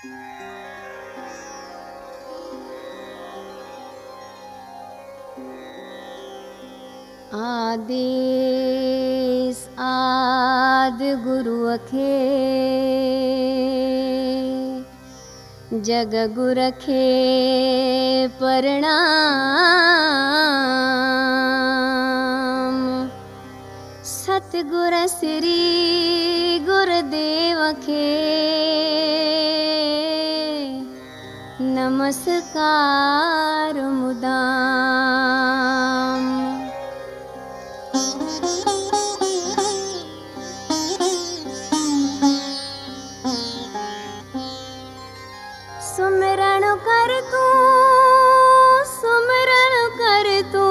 आदेश आद गुरुअ खे जग गुर खे प्रणाम। सतगुर श्री गुरुदेव खे नमस्कार मुदाम सुमिरण कर तूं सुमिरण कर तूं।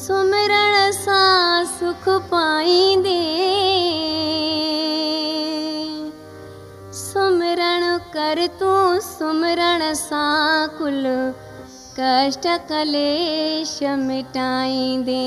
सुमिरण सां सुख पाईंदे तूं सुमिरण सां कुल कष्ट कलेश मिटाईंदे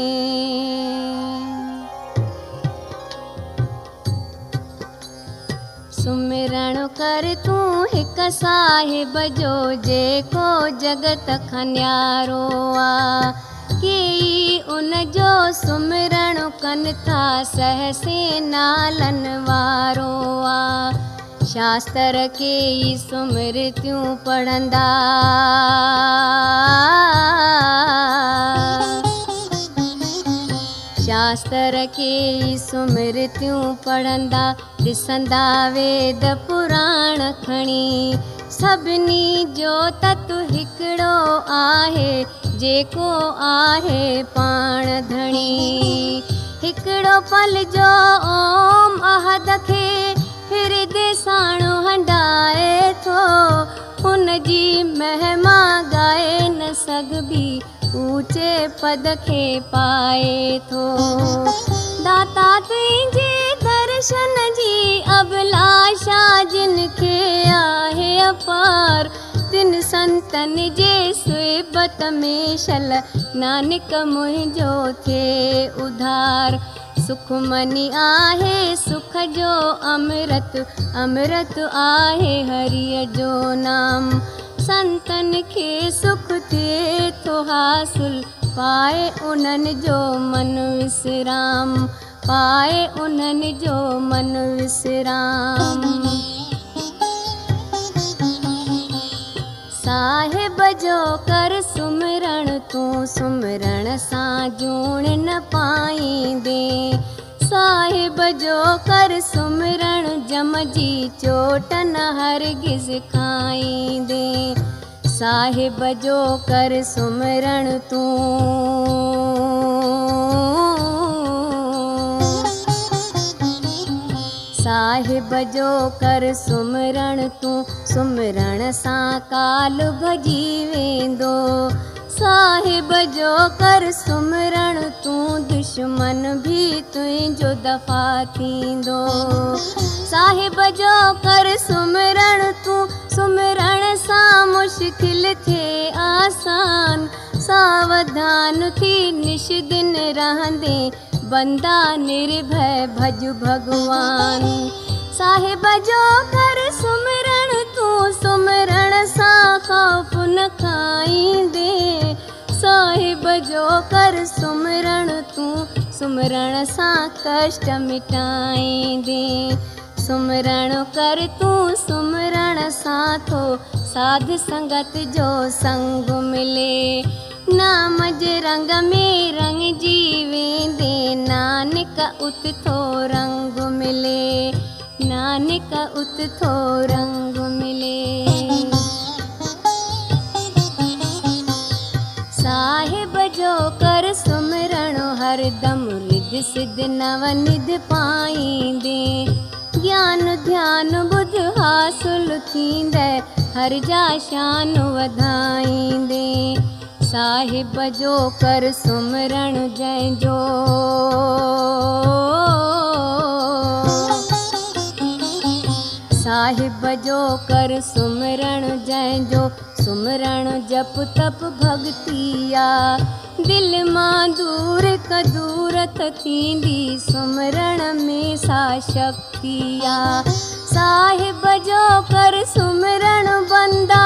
सुमिरण कर तूं हिकु साहिब जो जेको जगत खन्यारो आहे की उन जो सुमिरण कनि था सहसे नालनि वारो आहे شاستر ڪي سمرتيون پڙهندا شاستر ڪي سمرتيون پڙهندا ڏسندا ويد پراڻ کڻي. سڀني جو تتو هڪڙو آهي جيڪو آهي پاڻ ڌڻي. هڪڙو پل جو اوم عهد کي پد کي پائي ٿو داتا تنهنجي درشن جي اڀلاشا جن کي آهي اپار تن سنتن جي سبت ۾ شل نانڪ منهنجو ٿئي اڌار सुखमनी आहे, सुख जो अमृत अमृत आहे, हरिय जो नाम। संतन खे सुख थो हासिल, पाए उन्हनि जो मन विश्राम, पाए उन्हनि जो मन विश्राम। جو ڪر سمرڻ تون سمرڻ سان جوڻ نه پائيندي. صاحب جو ڪر سمرڻ جم جي چوٽ نه هرگز کائيندي. صاحب جو ڪر سمرڻ تون साहिब जो कर सुमिरण तूं सुमिरण सां काल भॼी वेंदो। साहिब जो कर सुमिरण तूं दुश्मन बि तुंहिंजो दफ़ा थींदो। साहिब जो कर सुमिरण तूं सुमिरण सां मुश्किल थिए आसान। सावधान थी निश दिन रहंदे बंदा निर्भय भज भगवान। साहिब जो कर सुमिरण तूं सुमिरण सां ख़ौफ़ न खाईंदे साहिब जो कर सुमिरण तूं सुमिरण सां कष्ट मिटाईंदे सुमिरण कर तूं सुमिरण सां थो साध संगत जो संग मिले रंग में रंगजी वेंदे नानक उत थो रंग मिले। नानक उत थो रंग मिले। साहिब पाईंदे ज्ञान ध्यान बुध हासिल थींदे। हर जा शान वधाईंदे साहिब जो कर सुमिरण जंहिंजो साहिब जो कर सुमिरण जंहिंजो सुमिरण जप तप भॻतिया दिलि मां दूर दूरत थींदी सुमिरण में सा शक्ति सुमरण बंदा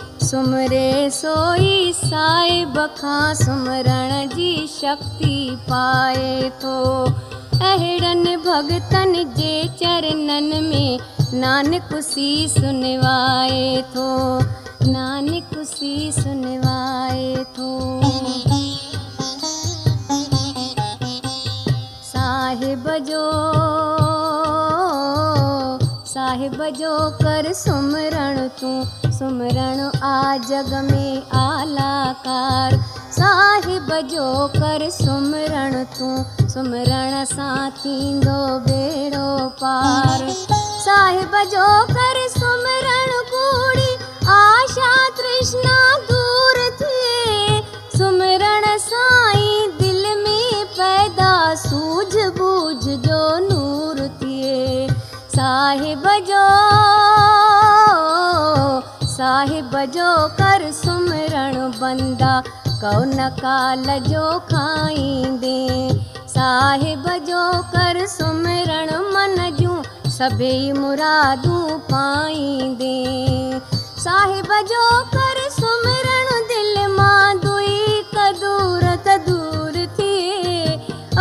سمري سوئي صاحب کان سمرڻ جي شڪتي پائي ٿو. اهڙن ڀڳتن جي چرڻن ۾ نانڪ سيس سنوائي ٿو. نانڪ سيس سنوائي ٿو. صاحب جو صاحب جو ڪر سمرڻ تون سمرڻ آ جڳ ۾ آلاڪار. صاحب جو ڪر سمرڻ تون سمرڻ سان ٿيندو ٻيڙو پار. صاحب جو ڪر سمرڻ ڪوڙي آشا ترشڻا دور ٿئي. سمرڻ سائين دل ۾ پيدا سوجهه بوجهه جو نور ٿئي. صاحب جو صاحب جو ڪر سمرڻ بندا ڪون ڪال جو کائيندي؟ صاحب جو ڪر سمرڻ من جون سڀئي مرادون پائيندي. صاحب جو ڪر سمرڻ دل مان دور ٿئي.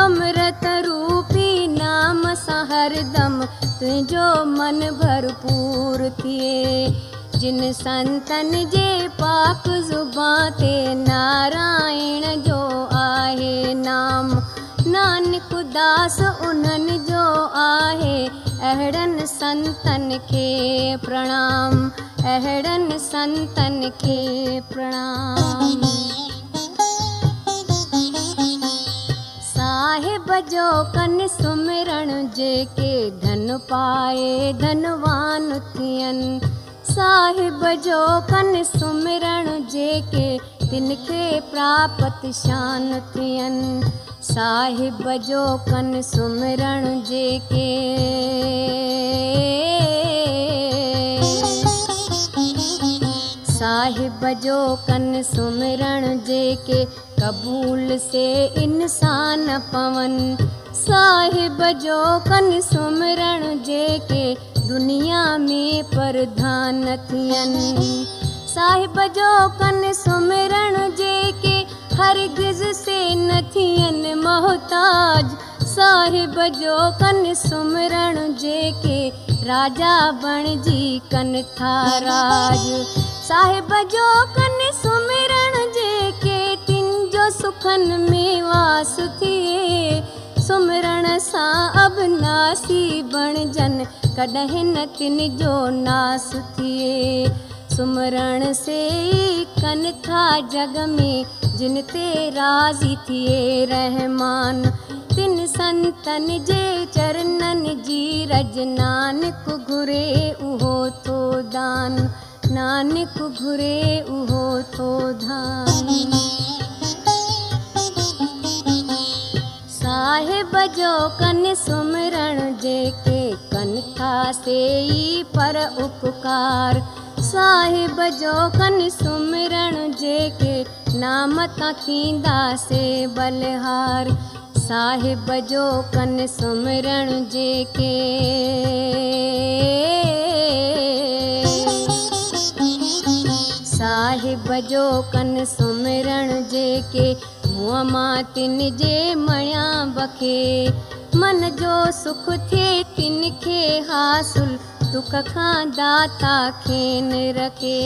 امرت روپي نام سان هردم تنهنجو من ڀرپور ٿئي जिन संतन जे पाक ज़ुबां ते नारायण जो आहे नाम। नानक दास उन्हनि जो आहे अहिड़नि संतनि खे प्रणाम। अहिड़नि संतनि खे प्रणाम। साहिब जो कन सुमिरण जेके धन पाए धनवान थियनि साहिब जो कन सुमिरण जेके तिन खे प्राप्त शान थियनि। साहिब जो कन सुमिरण जेके साहिब जो कन सुमिरण जेके कबूल से इंसान पवन। साहिब जो कन सुमिरण जेके दुनिया में प्रधान थियनि साहिब जो कन सुमिरण जेके हरगिज़ से न थियनि मोहताज साहिब जो कन सुमिरण जेके राजा बणिजी कन था राज। साहिब जो कन सुमिरण जेके तिन जो सुखनि में वास थिए सुमिरण सां अबनासी बणजनि कॾहिं न तिन जो नास थिए। सुमरण से कन था जग में जिन ते राज़ी थिए रहमान। तिन संतनि जे चरणनि जी रज नानक घुरे उहो थो दान। नानक घुरे उहो थो धान साहिब जो कन सुमरण जेके कन था से ई पर उपकार। साहिब जो कन सुमरण जेके नाम तां थींदा से बलिहार। साहिब जो कन सुमरण जेके साहिब जो कन सुमरण जेके मां तिन मन जो सुख थिए तिन खे हासिल दुख खां दाता खेन रखे।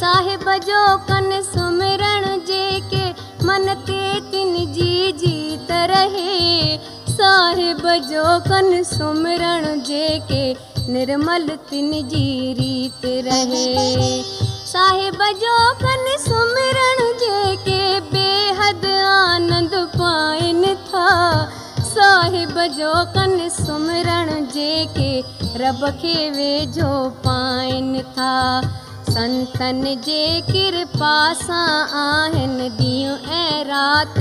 साहिब जो कन सुमरण जेके मन ते तिन जी जीत रहे। साहिब जो कन सुमरण जेके निर्मल तिन जी रीत रहे صاحب جو صاحب جو ڪن ويجهو پائين ٿا. سنتن جي ڪرپا سان آهن ڏينهن ۽ رات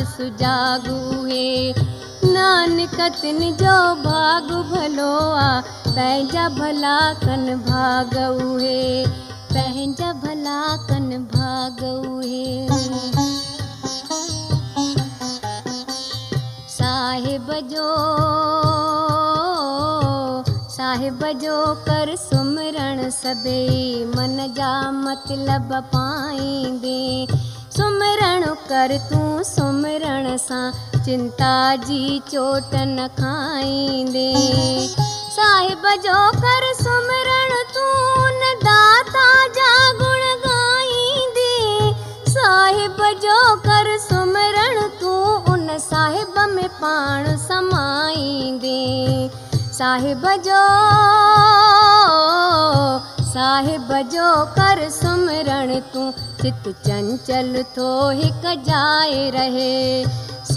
تن جو ڀاڳ ڀلو آهي پنهنجا ڀلا پنهنجا ڀلا ڪن ڀاڳ اهي صاحب جو صاحب جو ڪر سمرڻ سڀئي من جا مطلب پائيندي سمرڻ ڪر تون سمرڻ سان چنتا جي چوٽ نه کائيندي صاحب جو ڪر سمرڻ تون صاحب جو ڪر سمرڻ تون ان صاحب ۾ پاڻ سمائيندي. صاحب جو صاحب جو ڪر سمرڻ تون چت چنچل ٿو هڪ جاءِ رهي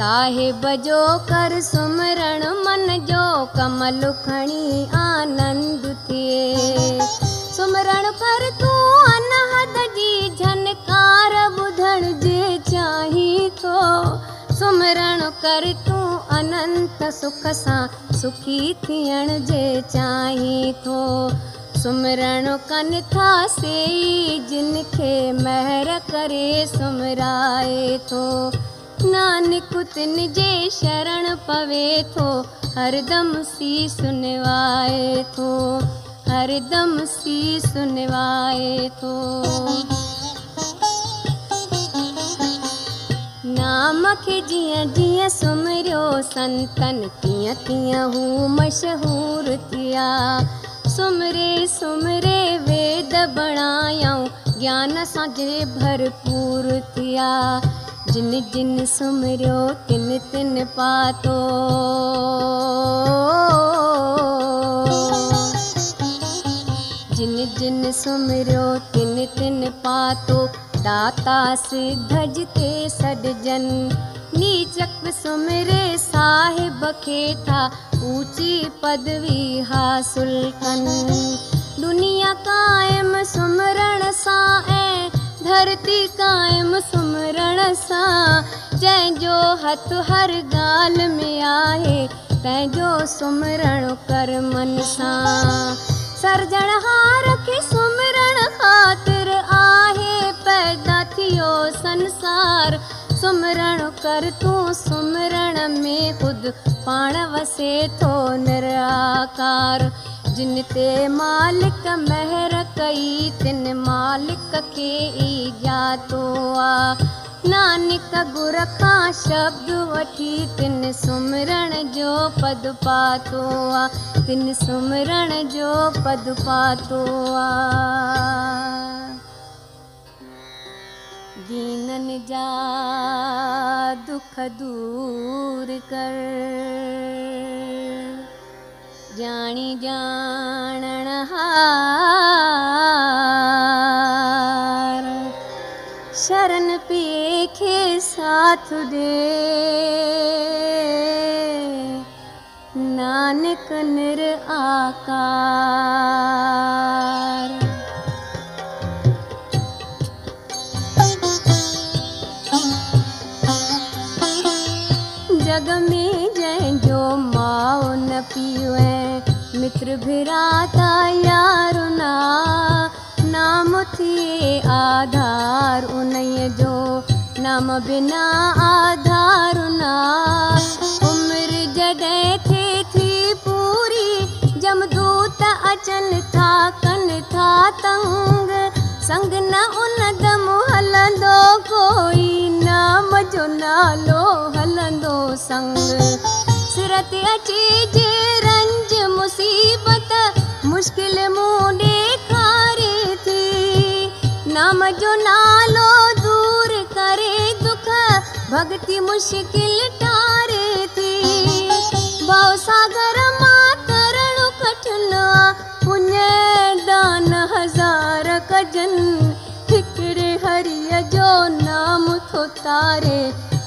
صاحب جو ڪر سمرڻ من جو ڪمل کڻي آنند ٿئي. سمرڻ ڪر تون انهد جي جهنڪار ٻڌڻ ٿو. سمرڻ ڪر تون اننت سک سان سکي ٿيڻ جي چاهين ٿو. سمرڻ جن کي مهر ڪري سمرائي ٿو शरण पवे थो हरदम सी सुनवाए थो हरदम सी सुनवाए थो। नाम खे जीअं जीअं सुमरियो संतन तीअं तीअं हू मशहूरु थिया सुमरे सुमरे वेद बणायऊं ज्ञान सां जे भरपूर थिया जिन जिन सुमरियो, तिन तिन पातो। जिन जिन सुमरियो, तिन तिन पातो। दाता सिद्धज ते सॾजन नीचक सुमरे साहिब खे था ऊची पदवी हासिल कनि दुनिया कायम सुमरण सां ڌرتي قائم سمرڻ سان. جنهن جو هٿ هر ڳالهه ۾ آهي تنهن جو سمرڻ ڪر من سان. سرجڻهار کي سمرڻ خاطر آهي پيدا ٿيو سنسار. سمرڻ ڪر تون سمرڻ ۾ خود پاڻ وسي ٿو نراڪار جن تي مالڪ مهر ڪئي تن مالڪ ئي ڄاتو آهي نانڪ گر کان شبد وٺي تن سمرڻ جو پد پاتو آهي تن سمرڻ جو پد پاتو آهي دينن جا دک دور ڪر ॼाणण हार शरण साथ ॾे नानक निर आकार ऐं मित्र भिराता यार ना नाम थिए आधार उन्हीअ जो नाम बिना आधार ना उमिरि जॾहिं थिए थी पूरी जमदूत अचनि था कनि था तंग। संग न उन दम हलंदो कोई नाम जो नालो हलंदो संग सिर ते अचे जे रंज मुसीबत मुश्किल मूं ॾेखारे थी। नाम जो नालो दूर करे दुख भक्ति मुश्किल टारे थी। भाव सागर मां तरणु कठिन पुण्य दान हज़ार कजनि हिकिड़े हरिय जो नाम थो तारे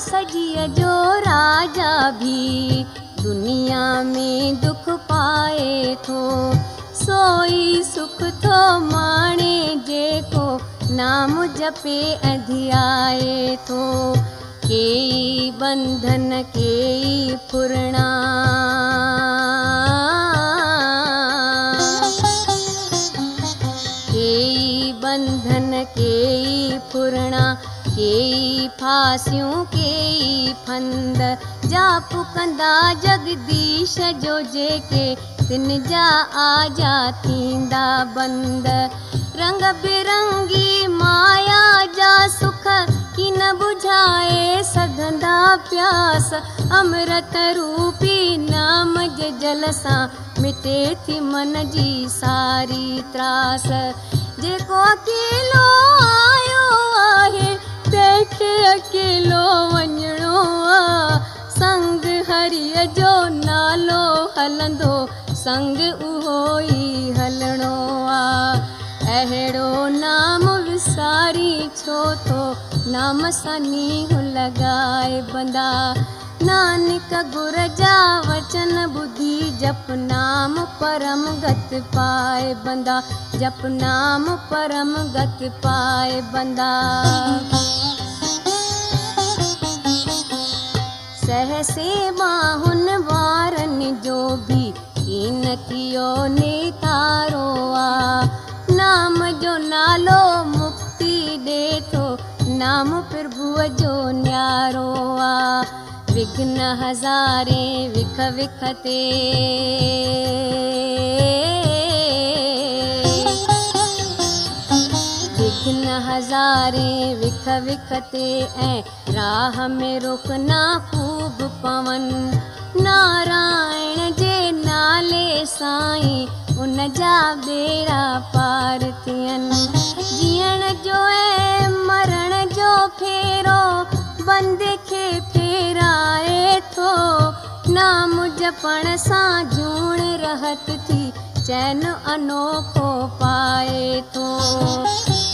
सॼीअ जो राजा बि दुनिया में दुख पाए थो। सोई सुख थो माणे जेको नाम जपे ऐं धियाए थो। केई बंधन केई फुरणा केई बंधन केई फुरणा केई फासियूं केई फंद। जाप कंदा जगदीश जो जेके तिन जा आजा थींदा बंद। रंग बिरंगी माया जा सुख की न बुझाए सघंदा प्यास। अमृत रूपी नाम जे जल सां मिटे थी मन जी सारी त्रास। जेको अकेलो आयो आहे تنهن کي اڪيلو وڃڻو آهي سنگ هريءَ جو نالو هلندو سنگ اهو ئي هلڻو آهي اهڙو نام وساري ڇو ٿو؟ نام سان نيهه لڳائي بندا नानक गुर जा वचन ॿुधी जप नाम परम गत पाए बंदा। जप नाम परम गत पाए बंदा। सहसे बाहुन वारनि जो बि कीन कियो नेतारो आहे नाम जो नालो मुक्ति ॾे थो नाम وگهن هزاري وک وک تي هزاري وک وک تي راهه ۾ رڪنا خوب پون. نارائڻ جي نالي سائين ان جا ٻيڙا پار ٿين. جيئڻ جو ۽ مرڻ جو ڦيرو بندي کي ڦيرائي ٿو نام جپڻ سان جوڻ رهت ٿي چين انوکو پائي ٿو.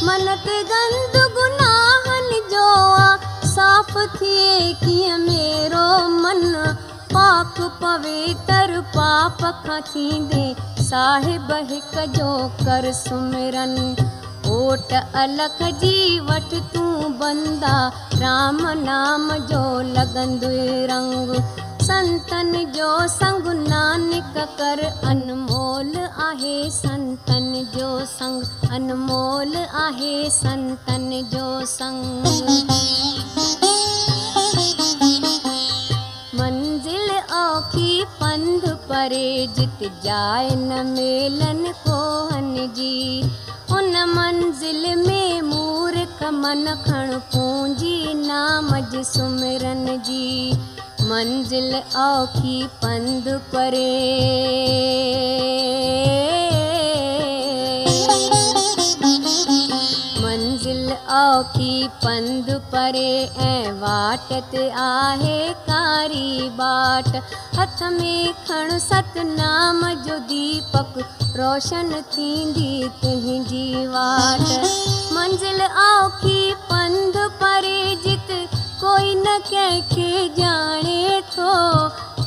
من تي گند گناهن جو آهي صاف ٿئي ڪيئن ميرو من پاڪ پوتر پاپ کان ٿيندي صاحب هڪ جو ڪر سمرن ओट अलख जी वठ तूं बंदा, राम नाम जो लॻंदो रंग। संतन जो संग नानक कर अनमोल आहे, संतन जो संग अनमोल आहे, संतन जो संग। मंजिल औखी पंध परे, जित जाए न मेलन कोहन जी। उन मंजिल में मूर्ख मन खण पूंजी नाम जी सुमिरन जी। मंजिल औखी पंध परे منزل اوکي پنڌ پري ۽ واٽ تي آهي ڪاري باٽ. هٿ ۾ کڻ ستنام جو ديپڪ روشن ٿيندي تنهنجي واٽ. منزل اوکي پنڌ پري جت ڪوئي نه ڪنهن کي ڄاڻي ٿو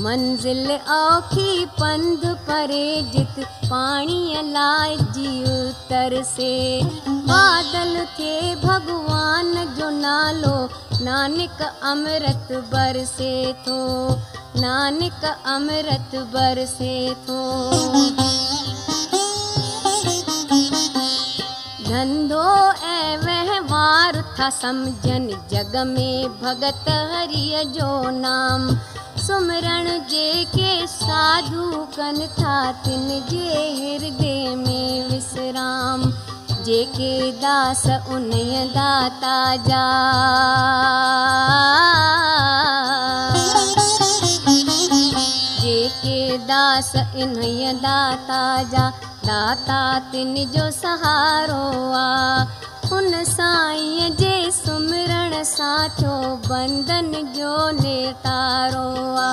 मंज़िल औखी पंध परे जित पाणीअ लाइ जी उतर से। बादल थिए भॻवान जो नालो, नानक अमृत बरसे थो। नानक अमृत बरसे थो। धंधो ऐं वहिंवार था सम्झनि जग में, भगत हरिय जो नाम। सुमरण जेके साधू कनि था तिन जे हृदय में राम जेके दास उन दाता जा। जेके दास इन दाता जा दाता तिन जो सहारो आ هن سائين جي سمرڻ سان ٿيو بنڌن جو نيتارو آ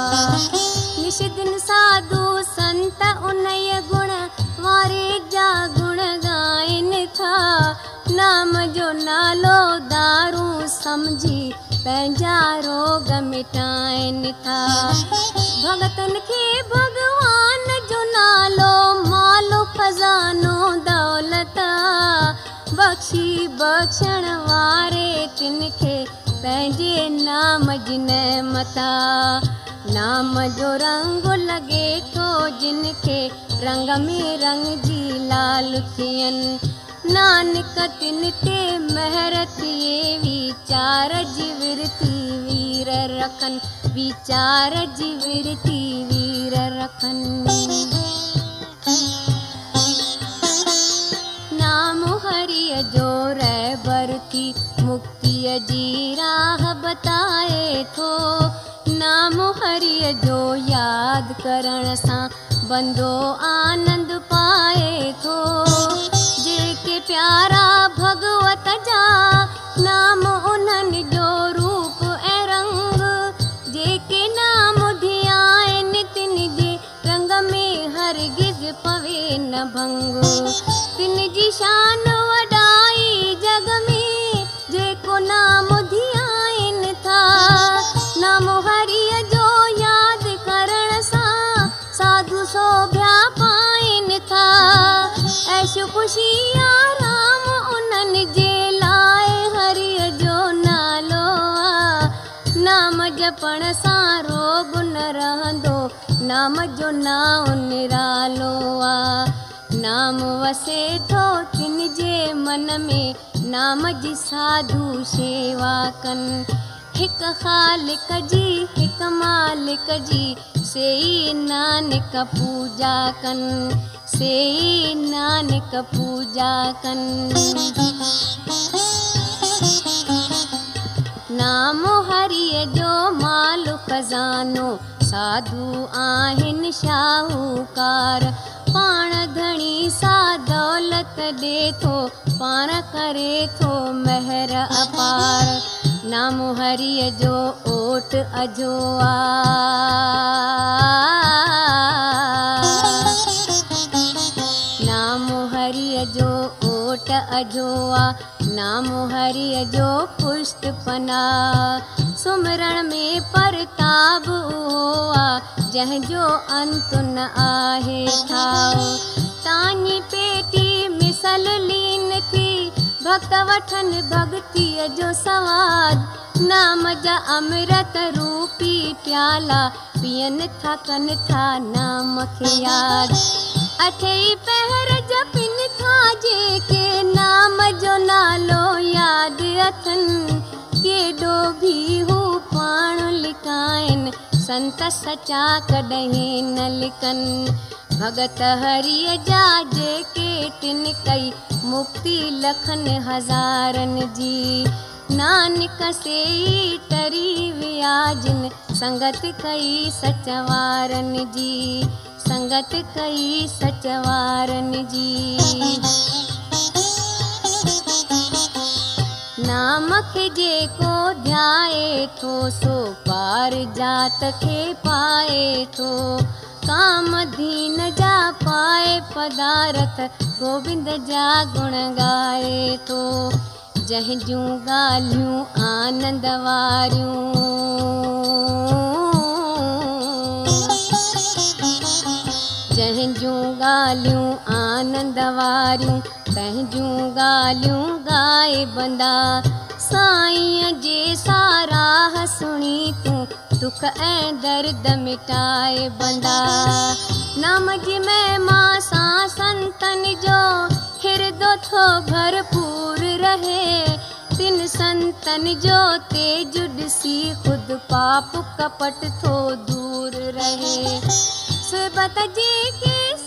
نش دن ساڌو سنت ان گڻ واري جا گڻ ڳائين ٿا. نام جو نالو دارو سمجهي پنهنجا روڳ مٽائن ٿا. ڀگتن کي ڀڳوان جو نالو مالو خزانو دولت बख़्शी बख़्शण वारे तिन खे पंहिंजे नाम जी नमता नाम जो रंग लॻे थो जिन खे रंग में रंग जी लाल थियनि। नानक तिन ते महर थिए वीचार जी विरती वीर रखनि। वीचार जी विरती वीर रखनि جو رهبر ٿي مڪتي جي راهه بتائي ٿو. نام هري جو ياد ڪرڻ سان بندو آنند پائي ٿو. جيڪي پيارا ڀڳوت جا نام انهن جو روپ ۽ رنگ. جيڪي نام ڌيائن تن جي رنگ ۾ هرگز پوي نه ڀنگ. تن جي شان آرام انهن جي لاءِ هري جو نالو آهي نام جپڻ سان روڳ نه رهندو نام جو نام نرالو آهي من ۾ نام جي ساڌو شيوا ڪن. هڪ خالڪ جي هڪ مالڪ جي سيئي نانڪ پوڄا ڪن سيئي نانڪ پوڄا ڪن. نام هري جو مال خزانو ساڌو آهن شاهوڪار. پاڻ ڌڻي سا دولت ڏي ٿو پاڻ ڪري ٿو مهر اپار. نام هري جو اوٽ اجو آهي اوٽ اجو آهي نام هري جو پشٽ پنا سمرڻ ۾ پرتاب اهو آهي جنهن جو انت نه آهي ٺاو. تاني پيٽي مسل لين ٿي ڀڪت وٺن ڀڪتيءَ جو سواد. نام جا امرت روپي پيالا پيئن ٿا ڪن ٿا نام کي ياد. اٺئي پهر जपिन था जेके नाम जो नालो यादि अथनि केॾो बि हू पाण लिकाइनि। संत सचा कॾहिं न लिकनि। भगत हरिय जा जेके टिन कई मुक्ति लखनि हज़ारनि जी। नानक से तरी विया जिन संगत कई सचवारनि जी سنگت ڪئي سچوارن جي نام جيڪو ڌيائي ٿو سو پار جات کي پائي ٿو. ڪام دين جا پائي پدارٿ گووند جا گڻ ڳائي ٿو. جنهن جون ڳالهيون آنند واريون ॻाल्हियूं आनंद वारियूं तंहिंजूं ॻाल्हियूं ॻाए बंदा। साईं जे साराह सुणी तूं, दुख ऐं दर्द मिटाए बंदा। नाम जी महिमा सां संतनि जो, हिरदो थो भरपूर रहे। तिन संतनि जो तेज ॾिसी ख़ुदि पाप कपट थो दूर रहे। सिबत जेके संतनि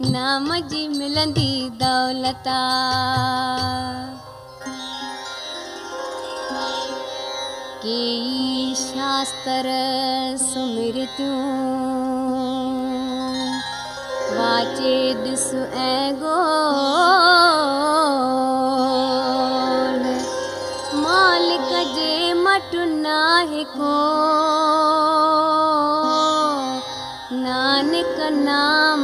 نام جي ملندي دولتا. ڪيئي شاستر سمرتيون واچي ڏس ۽ گول. مالڪ جي مٽ ناهي نانڪ نام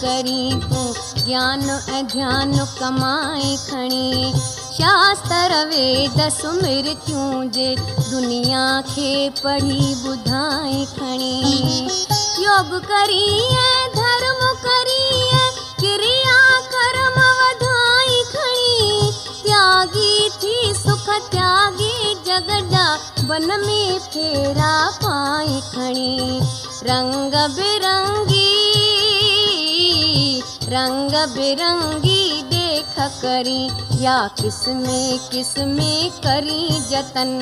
करी तूं ज्ञान ऐं ध्यान कमाए खणी। शास्त्र, वेद सुमिरतियूं जे दुनिया खे पढ़ी ॿुधाए खणी? योग करी ऐं धर्म करी ऐं क्रिया, कर्म वधाई खणी। त्यागी थी, सुख त्यागी जग जा में फेरा पाई खणी। रंग बिरंगी रंग बिरंगी देख करी या किस्में किस्में करी जतन?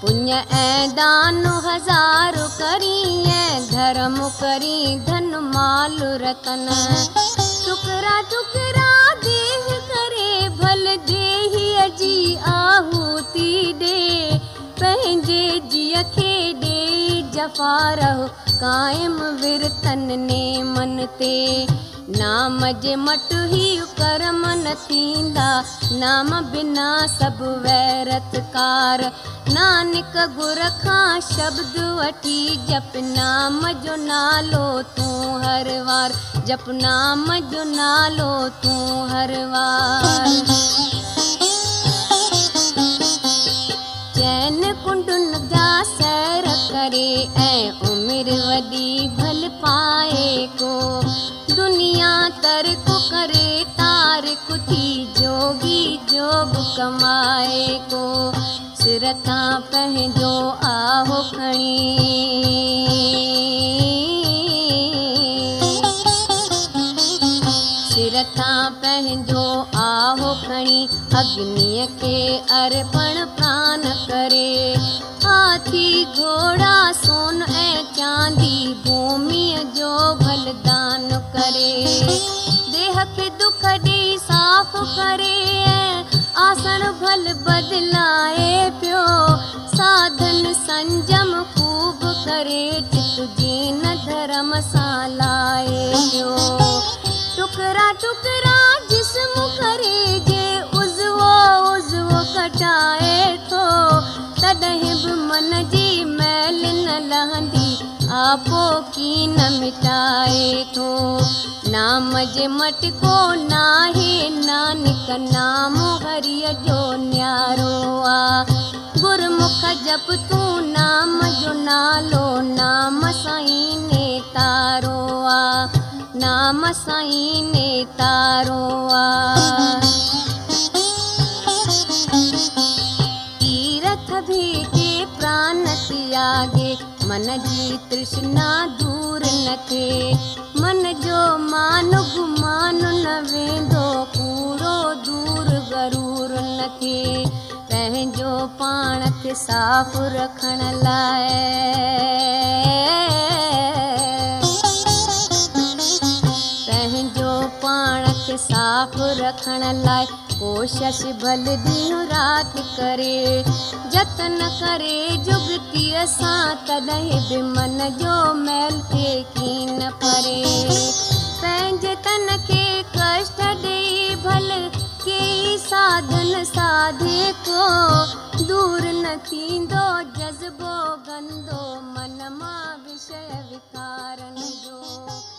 पुण्य ऐं दान हज़ार करी ऐं धर्म करी धन माल रतन। टुकरा टुकरा देह करे भल देही अजी आहूती ॾे पंहिंजे जीअ खे ॾे जफ़ा रहो काइम विरतन ने मन ते نام جي مٽ ئي ڪرم نه ٿيندا. نام بنا سڀ ويرتڪار نانڪ گر کان شبد وٺي جپ نام جو نالو تون هر وار. جپ نام جو نالو تون هر وار. چين ڪنڊن جا سير ڪري ۽ عمر وڏي ڀل پائي ڪو دنيا ترڪ ڪري تارڪ ٿي جوگي جوگ ڪمائي ڪو. سر تان پنهنجو آهو کڻي. سر تان پنهنجو آهو کڻي. اگنيءَ کي ارپڻ پراڻ آسن ڀل بدلائي پيو. ساڌن سنجم خوب ڪري چت جين ڌرم سان لاءِ پيو. ٽڪڙا ٽڪڙا आपो की न मिटाए थो नाम जे मटको नाहे नानक नाम हरिय जो न्यारो आ। गुरमुख जप तूं नाम जो नालो, नाम साईं ने तारो आ। नाम साईं ने तारो आ। ترشڻا دور نه ٿئي من جو مان گمان نه ويندو ٿئي پنهنجو پاڻ کي صاف رکڻ لاءِ پنهنجو پاڻ کي صاف رکڻ لاءِ ڪوشش ڀل ڏينهن رات ڪري جتن ڪري جگتيءَ سان تڏهن به من جو ميل ٿي ڪين پري. پنهنجي تن کي ڪشٽ ڏيئي ڀل ڪئي ساڌن ساڌي ڪو دور نه ٿيندو جذبو گندو من مان وشيه وڪارن جو